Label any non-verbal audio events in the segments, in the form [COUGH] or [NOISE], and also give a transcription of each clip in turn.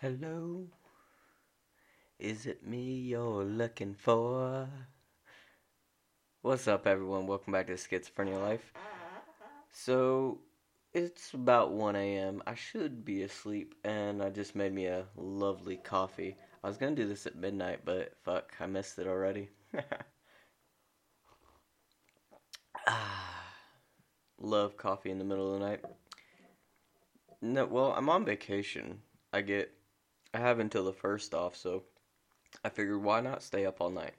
Hello? Is it me you're looking for? What's up, everyone? Welcome back to Schizophrenia Life. So, it's about 1 a.m. I should be asleep, and I just made me a lovely coffee. I was gonna do this at midnight, but fuck, I missed it already. [LAUGHS] ah, love coffee in the middle of the night. No, well, I'm on vacation. I get, I have until the first off, so I figured why not stay up all night.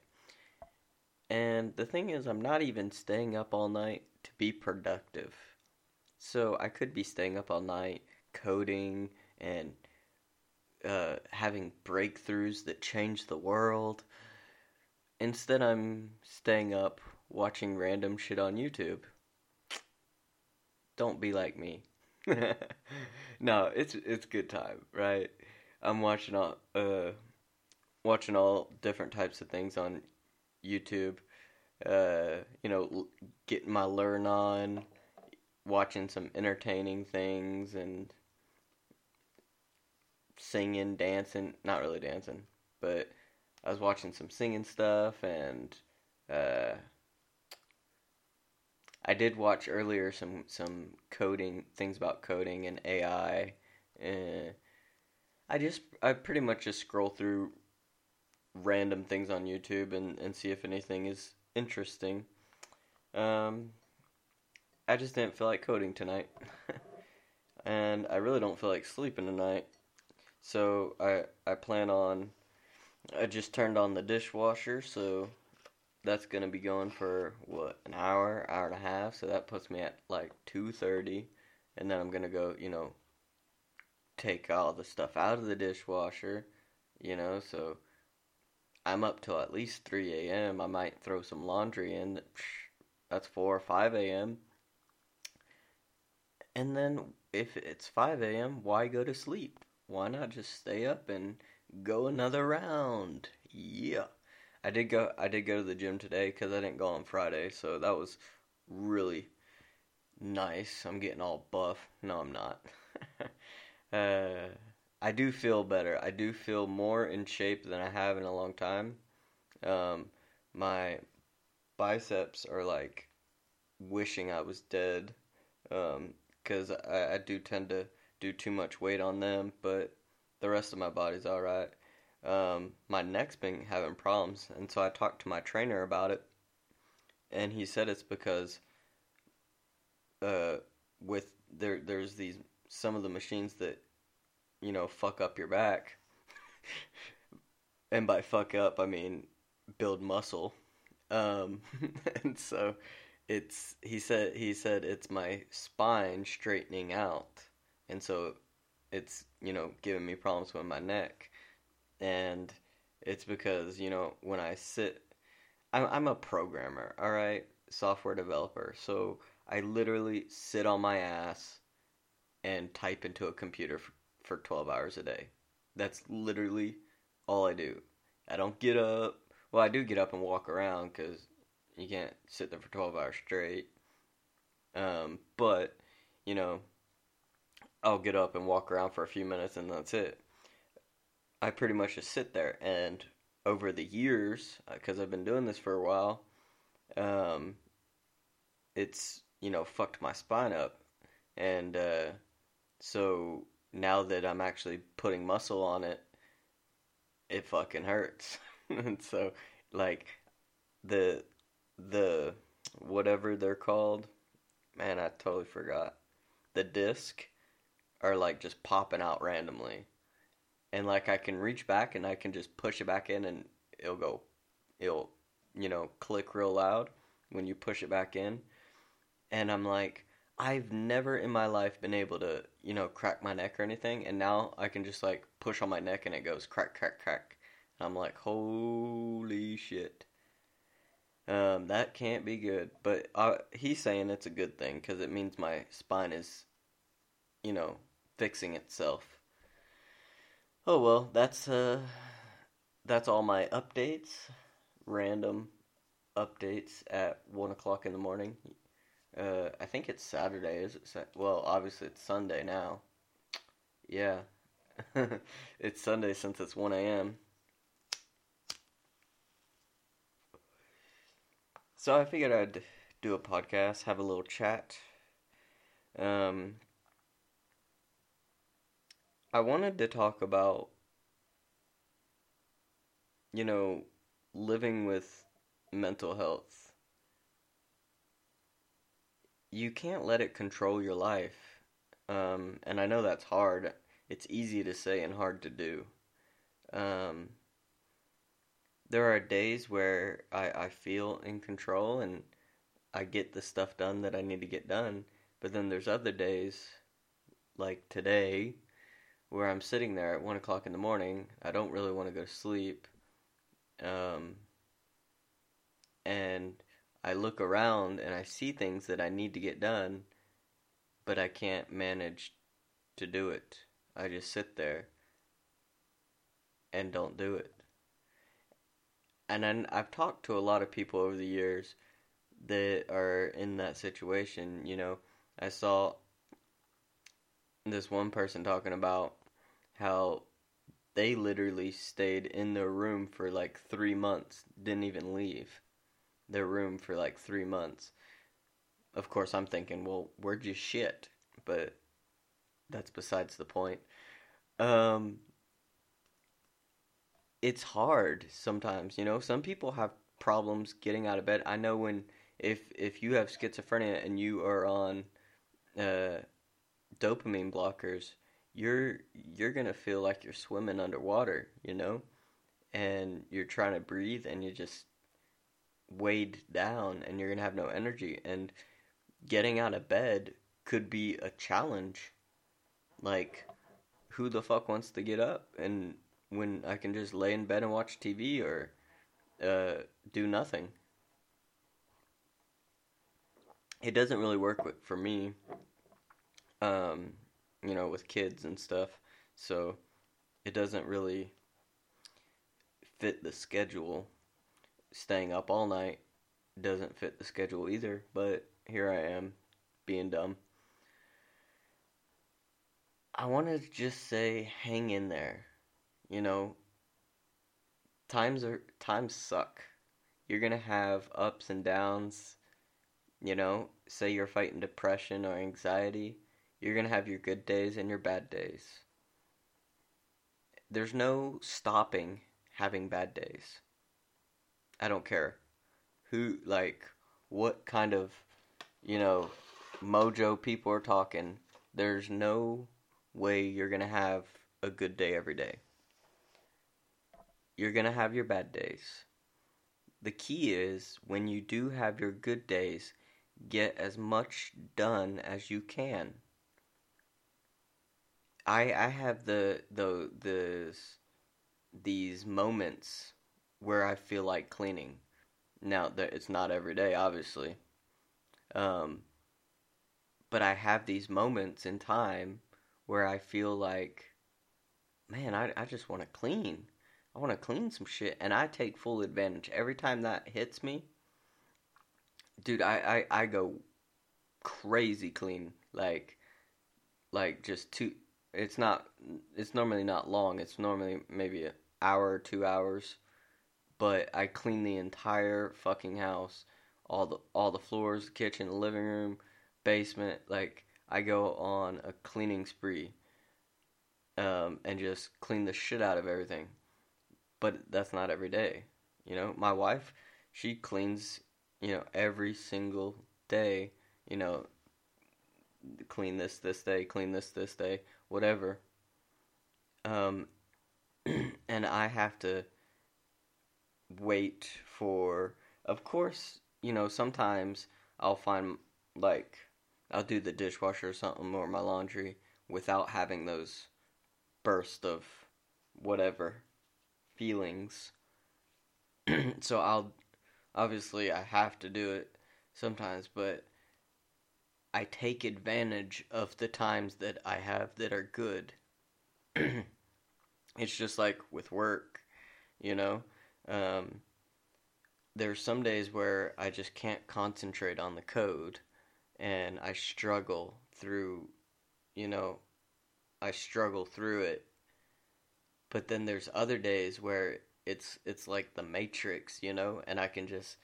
And the thing is, I'm not even staying up all night to be productive. So I could be staying up all night coding and uh, having breakthroughs that change the world. Instead, I'm staying up watching random shit on YouTube. Don't be like me. [LAUGHS] no, it's it's good time, right? I'm watching all uh watching all different types of things on YouTube. Uh, you know, getting my learn on, watching some entertaining things and singing, dancing, not really dancing, but I was watching some singing stuff and uh I did watch earlier some some coding things about coding and AI. Uh, I just I pretty much just scroll through random things on YouTube and, and see if anything is interesting. Um, I just didn't feel like coding tonight, [LAUGHS] and I really don't feel like sleeping tonight. So I I plan on. I just turned on the dishwasher, so that's gonna be going for what an hour, hour and a half. So that puts me at like two thirty, and then I'm gonna go, you know, take all the stuff out of the dishwasher, you know. So I'm up till at least three a.m. I might throw some laundry in. That's four or five a.m. And then if it's five a.m., why go to sleep? Why not just stay up and go another round? Yeah. I did go. I did go to the gym today because I didn't go on Friday, so that was really nice. I'm getting all buff. No, I'm not. [LAUGHS] uh, I do feel better. I do feel more in shape than I have in a long time. Um, my biceps are like wishing I was dead because um, I, I do tend to do too much weight on them, but the rest of my body's all right um, my neck's been having problems, and so I talked to my trainer about it, and he said it's because uh, with there there's these some of the machines that you know fuck up your back, [LAUGHS] and by fuck up I mean build muscle, um, [LAUGHS] and so it's he said he said it's my spine straightening out, and so it's you know giving me problems with my neck. And it's because you know when I sit, I'm I'm a programmer, all right, software developer. So I literally sit on my ass and type into a computer for, for 12 hours a day. That's literally all I do. I don't get up. Well, I do get up and walk around because you can't sit there for 12 hours straight. Um, but, you know, I'll get up and walk around for a few minutes and that's it. I pretty much just sit there. And over the years, because uh, I've been doing this for a while, um, it's you know fucked my spine up, and uh, so now that I'm actually putting muscle on it, it fucking hurts. [LAUGHS] and so like the the whatever they're called, man, I totally forgot. The disc are like just popping out randomly and like I can reach back and I can just push it back in and it'll go it'll you know click real loud when you push it back in and I'm like I've never in my life been able to you know crack my neck or anything and now I can just like push on my neck and it goes crack crack crack and I'm like holy shit um, that can't be good but uh, he's saying it's a good thing because it means my spine is you know fixing itself Oh well, that's uh that's all my updates. Random updates at one o'clock in the morning. Uh, I think it's Saturday. Is it? Sa- well, obviously it's Sunday now. Yeah. [LAUGHS] it's Sunday since it's 1 a.m. So I figured I'd do a podcast, have a little chat. Um, I wanted to talk about, you know, living with mental health. You can't let it control your life. Um, and I know that's hard. It's easy to say and hard to do. Um, there are days where I, I feel in control and I get the stuff done that I need to get done. But then there's other days, like today, where I'm sitting there at one o'clock in the morning. I don't really want to go to sleep. Um, and I look around and I see things that I need to get done, but I can't manage to do it. I just sit there and don't do it. And I've talked to a lot of people over the years that are in that situation. You know, I saw this one person talking about how they literally stayed in their room for like three months, didn't even leave their room for like three months. Of course, I'm thinking, well, where'd you shit? But that's besides the point. Um, it's hard sometimes, you know. Some people have problems getting out of bed. I know when if if you have schizophrenia and you are on uh, dopamine blockers, you're you're gonna feel like you're swimming underwater, you know, and you're trying to breathe and you just weighed down and you're gonna have no energy and getting out of bed could be a challenge. Like, who the fuck wants to get up and when I can just lay in bed and watch TV or uh, do nothing? It doesn't really work with, for me. Um, you know, with kids and stuff. So it doesn't really fit the schedule. Staying up all night doesn't fit the schedule either, but here I am being dumb. I want to just say hang in there. You know, times are times suck. You're going to have ups and downs. You know, say you're fighting depression or anxiety you're going to have your good days and your bad days. There's no stopping having bad days. I don't care who, like, what kind of, you know, mojo people are talking. There's no way you're to have a good day every day. You're to have your bad days. The key is when you do have your good days, get as much done as you can. I I have the the the these moments where I feel like cleaning. Now that it's not every day, obviously. Um, but I have these moments in time where I feel like, man, I I just want to clean. I want to clean some shit, and I take full advantage every time that hits me. Dude, I I, I go crazy clean, like like just two it's not. It's normally not long. It's normally maybe an hour or two hours. But I clean the entire fucking house, all the all the floors, kitchen, living room, basement. Like I go on a cleaning spree. Um, and just clean the shit out of everything. But that's not every day. You know, my wife, she cleans, you know, every single day. You know, clean this this day, clean this this day, whatever. Um, [CLEARS THROAT] and I have to wait for. Of course, you know sometimes I'll find like I'll do the dishwasher or something or my laundry without having those bursts of whatever feelings. [CLEARS THROAT] so I'll obviously I have to do it sometimes, but I take advantage of the times that I have that are good. [CLEARS THROAT] it's just like with work, you know. Um, there's some days where I just can't concentrate on the code, and I struggle through, you know, I struggle through it, but then there's other days where it's it's like the matrix you know and i can just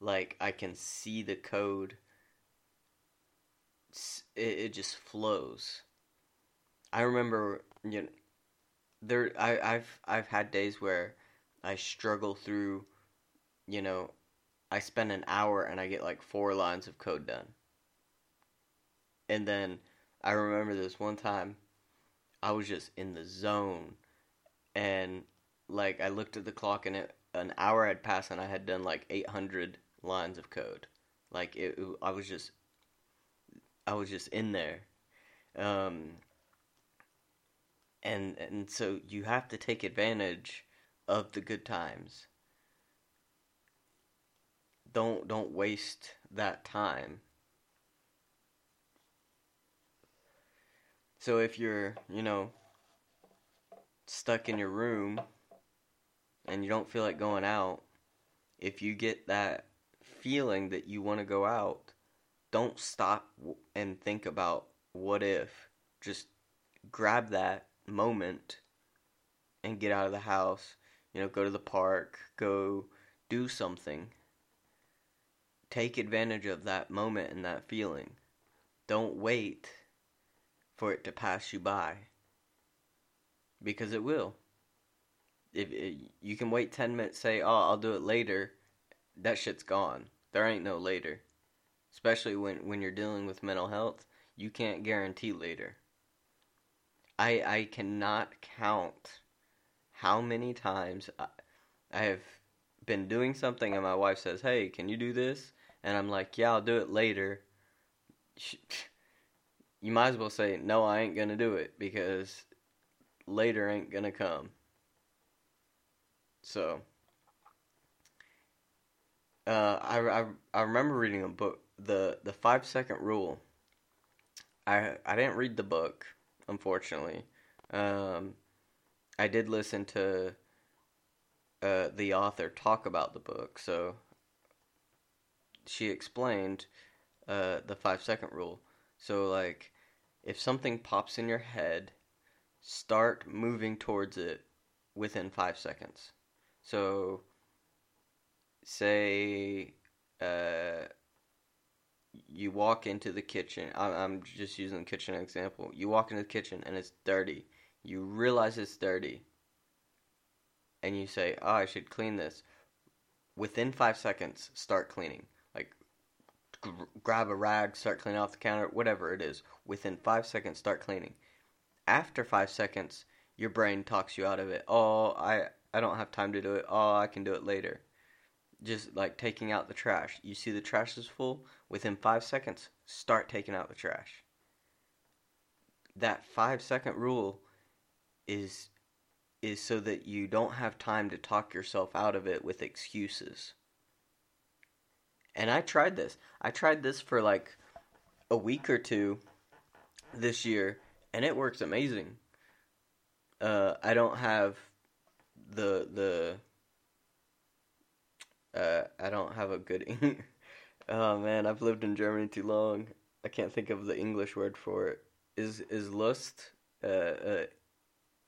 like i can see the code. It, it just flows. I remember you know there I, i've i've had days where i struggle through you know i spend an hour and i get like four lines of code done and then i remember this one time i was just in the zone and like I looked at the clock and it, an hour had passed and I had done like 800 lines of code. Like it, it I was just I was just in there. Um, and and so you have to take advantage of the good times. Don't don't waste that time. So if you're, you know, stuck in your room and you don't feel like going out, if you get that feeling that you want to go out, don't stop and think about what if. Just grab that moment and get out of the house. You know, go to the park, go do something. Take advantage of that moment and that feeling. Don't wait for it to pass you by because it will. If it, you can wait 10 minutes, say, "Oh, I'll do it later." That shit's gone. There ain't no later. Especially when when you're dealing with mental health, you can't guarantee later. I I cannot count how many times I, have been doing something and my wife says, "Hey, can you do this?" and I'm like, "Yeah, I'll do it later." You might as well say, "No, I ain't to do it" because later ain't gonna come. So, uh, I, I, I remember reading a book, the the five second rule. I I didn't read the book, unfortunately. Um, I did listen to uh, the author talk about the book, so she explained uh, the five second rule. So like, if something pops in your head start moving towards it within five seconds. So, say uh, you walk into the kitchen. I'm just using the kitchen example. You walk into the kitchen and it's dirty. You realize it's dirty. And you say, oh, I should clean this. Within five seconds, start cleaning. Like, g- grab a rag, start cleaning off the counter, whatever it is. Within five seconds, start cleaning after five seconds, your brain talks you out of it. Oh, I I don't have time to do it. Oh, I can do it later. Just like taking out the trash. You see the trash is full. Within five seconds, start taking out the trash. That five second rule is is so that you don't have time to talk yourself out of it with excuses. And I tried this. I tried this for like a week or two this year and it works amazing. Uh, I don't have the the. Uh, I don't have a good. [LAUGHS] oh man, I've lived in Germany too long. I can't think of the English word for it. Is is lust uh, uh,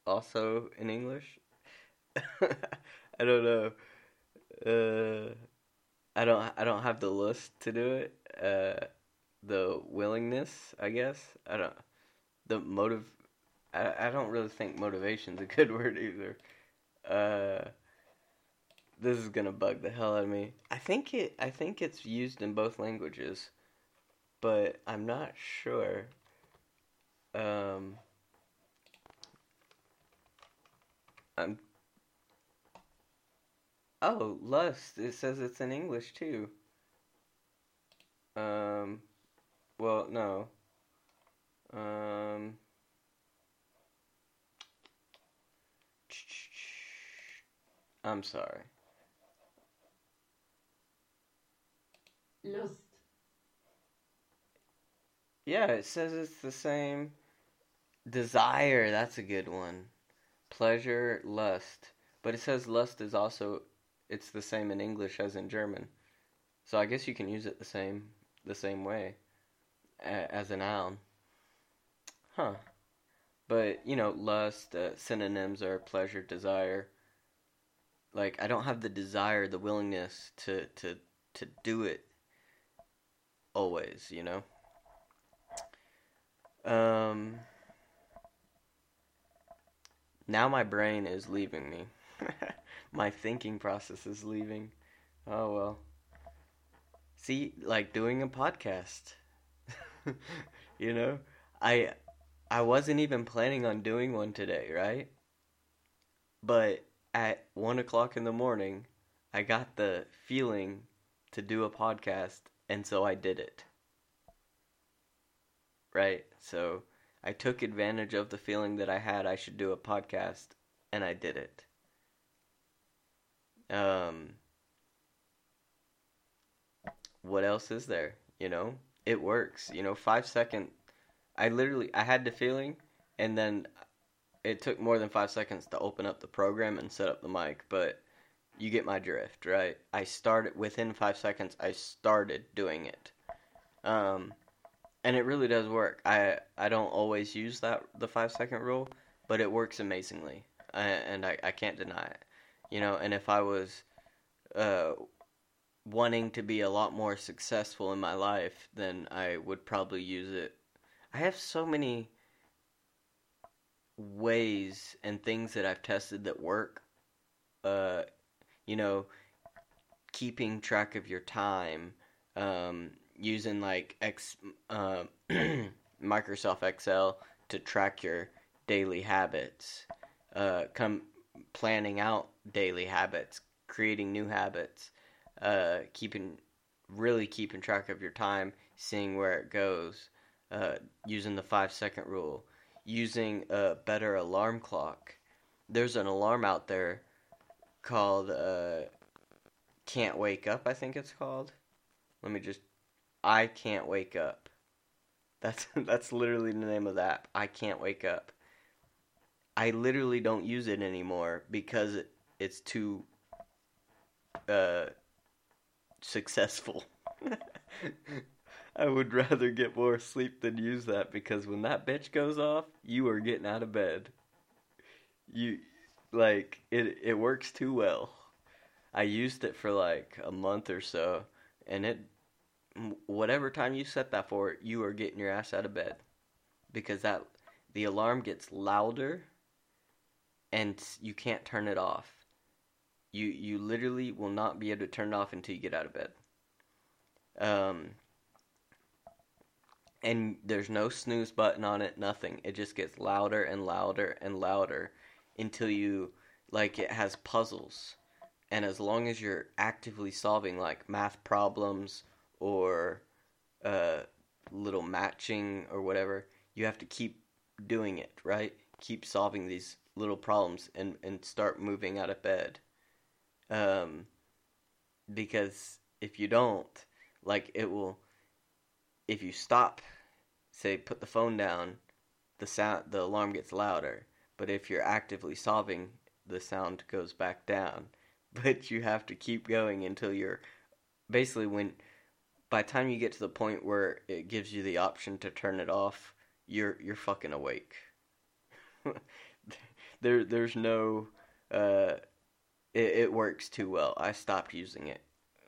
also in English? [LAUGHS] I don't know. Uh, I don't. I don't have the lust to do it. Uh, the willingness, I guess. I don't the motive. I, I don't really think motivation's a good [LAUGHS] word either. Uh, this is gonna bug the hell out of me. I think it. I think it's used in both languages, but I'm not sure. Um, I'm. Oh, lust. It says it's in English too. Um, well, no. Um, I'm sorry. Lust. Yeah, it says it's the same. Desire, that's a good one. Pleasure, lust. But it says lust is also it's the same in English as in German. So I guess you can use it the same the same way as a noun. Huh. But, you know, lust, uh, synonyms are pleasure, desire. Like I don't have the desire, the willingness to to to do it always, you know. Um now my brain is leaving me. [LAUGHS] my thinking process is leaving. Oh well. See, like doing a podcast. [LAUGHS] you know, I I wasn't even planning on doing one today, right? But at one o'clock in the morning, I got the feeling to do a podcast, and so I did it. Right? So I took advantage of the feeling that I had I should do a podcast, and I did it. Um, what else is there? You know, it works. You know, five second. I literally I had the feeling, and then it took more than five seconds to open up the program and set up the mic, but you get my drift, right? I started within five seconds. I started doing it, um, and it really does work. I I don't always use that the five second rule, but it works amazingly, and I I can't deny it. You know, and if I was uh, wanting to be a lot more successful in my life, then I would probably use it. I have so many ways and things that I've tested that work. Uh, you know, keeping track of your time, um, using like X, uh, [CLEARS THROAT] Microsoft Excel to track your daily habits, uh, come planning out daily habits, creating new habits, uh, keeping really keeping track of your time, seeing where it goes, uh, using the five second rule, using a better alarm clock. There's an alarm out there called uh, Can't Wake Up, I think it's called. Let me just I Can't Wake Up. That's [LAUGHS] that's literally the name of the app. I Can't Wake Up. I literally don't use it anymore because it, it's too uh, successful. [LAUGHS] I would rather get more sleep than use that because when that bitch goes off, you are getting out of bed. You like it it works too well. I used it for like a month or so and it whatever time you set that for, you are getting your ass out of bed because that the alarm gets louder and you can't turn it off. You you literally will not be able to turn it off until you get out of bed. Um, and there's no snooze button on it, nothing. It just gets louder and louder and louder until you like it has puzzles. And as long as you're actively solving like math problems or uh, little matching or whatever, you have to keep doing it, right? Keep solving these little problems and, and start moving out of bed. Um, because if you don't, like it will, if you stop, say put the phone down, the sound, the alarm gets louder. But if you're actively solving, the sound goes back down. [LAUGHS] But you have to keep going until you're, basically when, by the time you get to the point where it gives you the option to turn it off, you're you're fucking awake. [LAUGHS] there there's no uh it, it works too well. I stopped using it.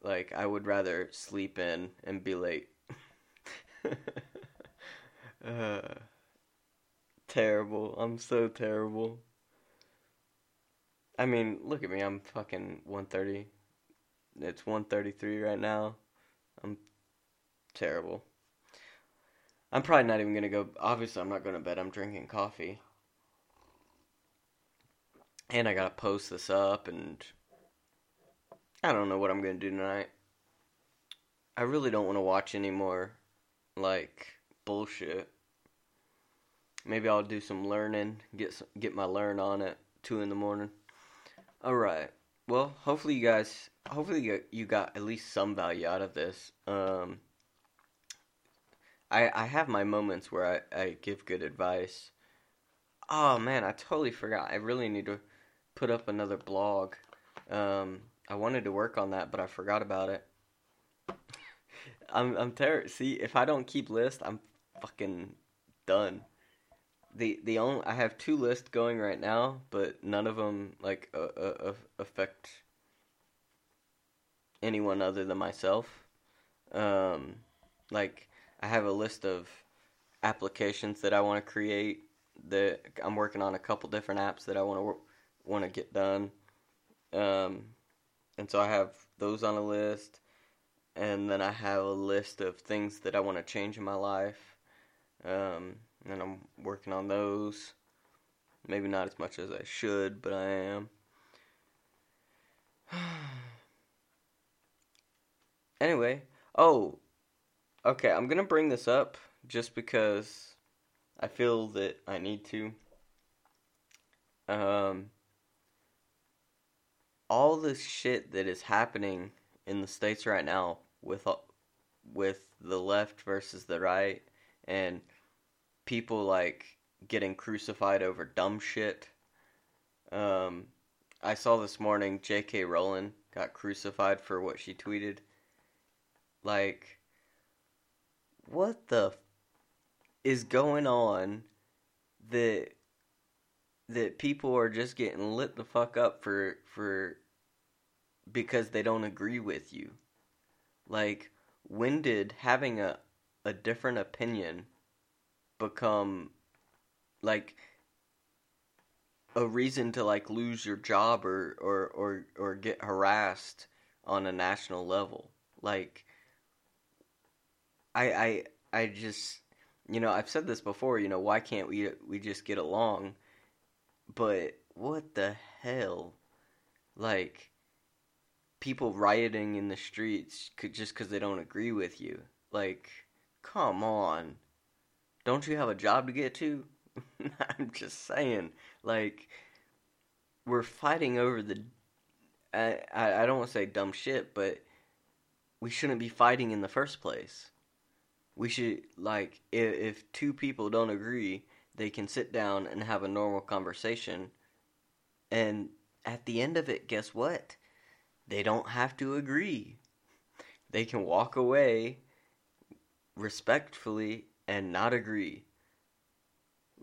Like I would rather sleep in and be late. [LAUGHS] uh, terrible. I'm so terrible. I mean, look at me. I'm fucking 130. It's 133 right now. I'm terrible. I'm probably not even gonna go. Obviously, I'm not going to bed. I'm drinking coffee and I gotta post this up, and I don't know what I'm gonna do tonight. I really don't want to watch any more like bullshit. Maybe I'll do some learning, get some, get my learn on at two in the morning. All right. Well, hopefully you guys, hopefully you, you got at least some value out of this. Um, I I have my moments where I, I give good advice. Oh man, I totally forgot. I really need to put up another blog. Um, I wanted to work on that, but I forgot about it. [LAUGHS] I'm I'm terrible. See, if I don't keep list, I'm fucking done. the the only I have two lists going right now, but none of them like uh, uh, affect anyone other than myself. Um, like I have a list of applications that I want to create. That I'm working on a couple different apps that I want to want to get done. Um, and so I have those on a list, and then I have a list of things that I want to change in my life. Um, and I'm working on those. Maybe not as much as I should, but I am. [SIGHS] anyway, oh, okay, I'm gonna bring this up just because I feel that I need to. Um, all this shit that is happening in the states right now with with the left versus the right and people like getting crucified over dumb shit. Um, I saw this morning J.K. Rowling got crucified for what she tweeted. Like, what the f- is going on that that people are just getting lit the fuck up for for because they don't agree with you. Like when did having a a different opinion become like a reason to like lose your job or or or or get harassed on a national level? Like I I I just you know, I've said this before, you know, why can't we we just get along? But what the hell? Like people rioting in the streets could, just because they don't agree with you. Like, come on. Don't you have a job to get to? [LAUGHS] I'm just saying. Like, we're fighting over the. I, I, I don't want to say dumb shit, but we shouldn't be fighting in the first place. We should, like, if, if two people don't agree, they can sit down and have a normal conversation. And at the end of it, guess what? They don't have to agree. They can walk away respectfully and not agree.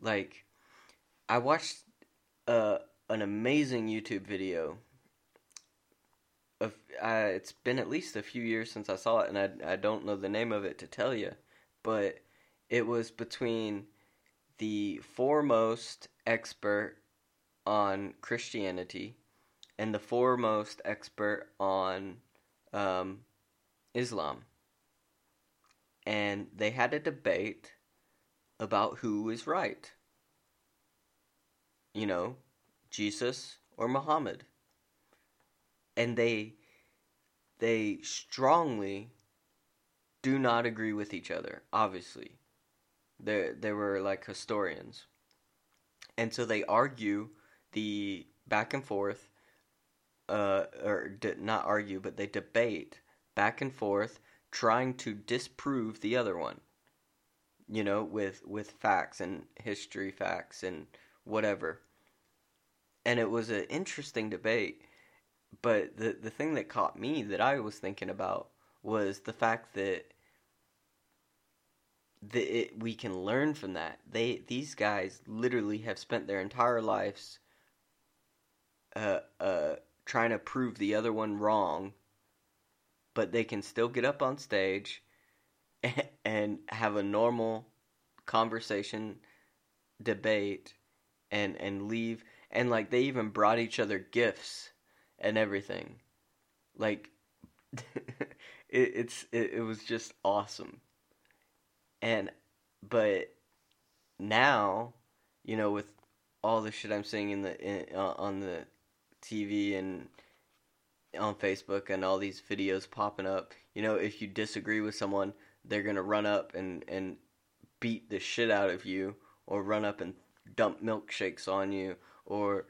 Like, I watched uh, an amazing YouTube video. Of uh, it's been at least a few years since I saw it, and I I don't know the name of it to tell you, but it was between the foremost expert on Christianity and the foremost expert on um, Islam. And they had a debate about who is right. You know, Jesus or Muhammad. And they they strongly do not agree with each other, obviously. They they were like historians. And so they argue the back and forth uh, or de- not argue, but they debate back and forth, trying to disprove the other one. You know, with with facts and history facts and whatever. And it was an interesting debate, but the the thing that caught me that I was thinking about was the fact that that it, we can learn from that. They these guys literally have spent their entire lives uh uh trying to prove the other one wrong, but they can still get up on stage [LAUGHS] and have a normal conversation, debate, and and leave. And like they even brought each other gifts and everything. Like [LAUGHS] it, it's it, it was just awesome. And but now, you know, with all the shit I'm seeing in the in, uh, on the TV and on Facebook and all these videos popping up. You know, if you disagree with someone, they're gonna run up and and beat the shit out of you, or run up and dump milkshakes on you, or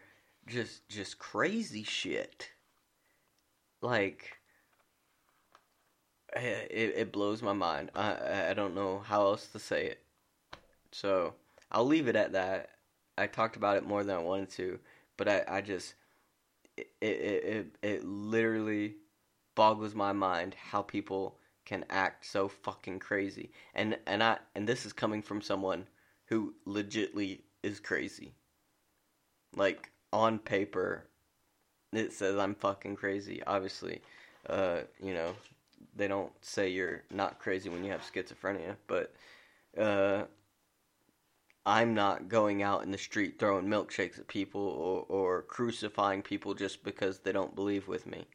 just just crazy shit. Like it, it blows my mind. I I don't know how else to say it. So I'll leave it at that. I talked about it more than I wanted to, but I, I just it, it, it, it literally boggles my mind how people can act so fucking crazy. And and I and this is coming from someone who legitly is crazy. Like on paper, it says I'm fucking crazy. Obviously, uh, you know, they don't say you're not crazy when you have schizophrenia, but uh, I'm not going out in the street throwing milkshakes at people or, or crucifying people just because they don't believe with me.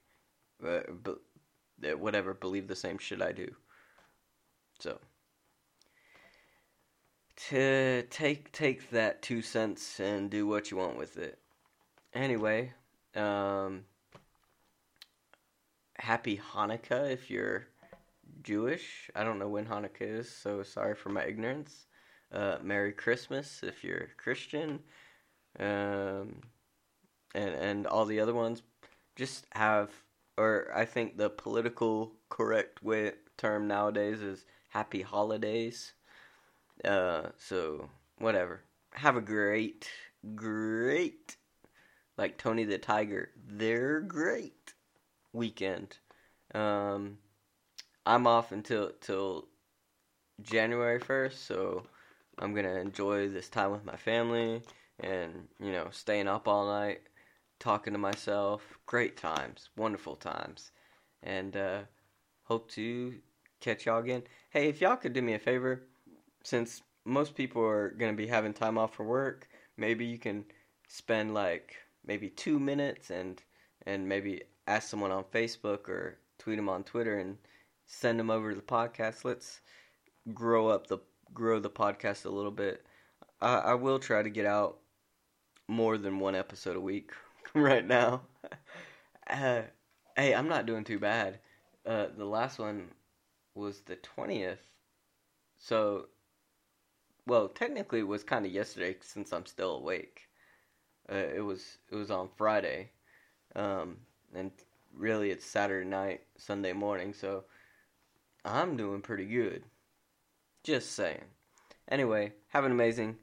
Uh, but whatever, believe the same shit I do. So to take take that two cents and do what you want with it. Anyway, um, happy Hanukkah if you're Jewish. I don't know when Hanukkah is, so sorry for my ignorance. Uh, Merry Christmas if you're Christian. Um, and and all the other ones just have or I think the political correct way term nowadays is happy holidays. Uh, so whatever. Have a great, great, like Tony the Tiger. They're great weekend. Um, I'm off until till January first, so I'm gonna enjoy this time with my family and you know staying up all night, talking to myself. Great times, wonderful times, and uh, hope to catch y'all again. Hey, if y'all could do me a favor, since most people are gonna be having time off for work, maybe you can spend like maybe two minutes and and maybe ask someone on Facebook or tweet them on Twitter and send them over to the podcast. Let's grow up the grow the podcast a little bit. I, I will try to get out more than one episode a week [LAUGHS] right now. [LAUGHS] Uh, hey, I'm not doing too bad. Uh, the last one was the 20th. So, well, technically it was kind of yesterday since I'm still awake. Uh, it was it was on Friday. Um, and really it's Saturday night, Sunday morning, so I'm doing pretty good. Just saying. Anyway, have an amazing,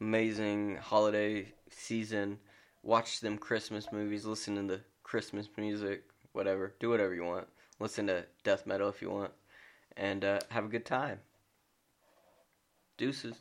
amazing holiday season. Watch them Christmas movies, listen to the Christmas music, whatever. Do whatever you want. Listen to death metal if you want. And uh, have a good time. Deuces.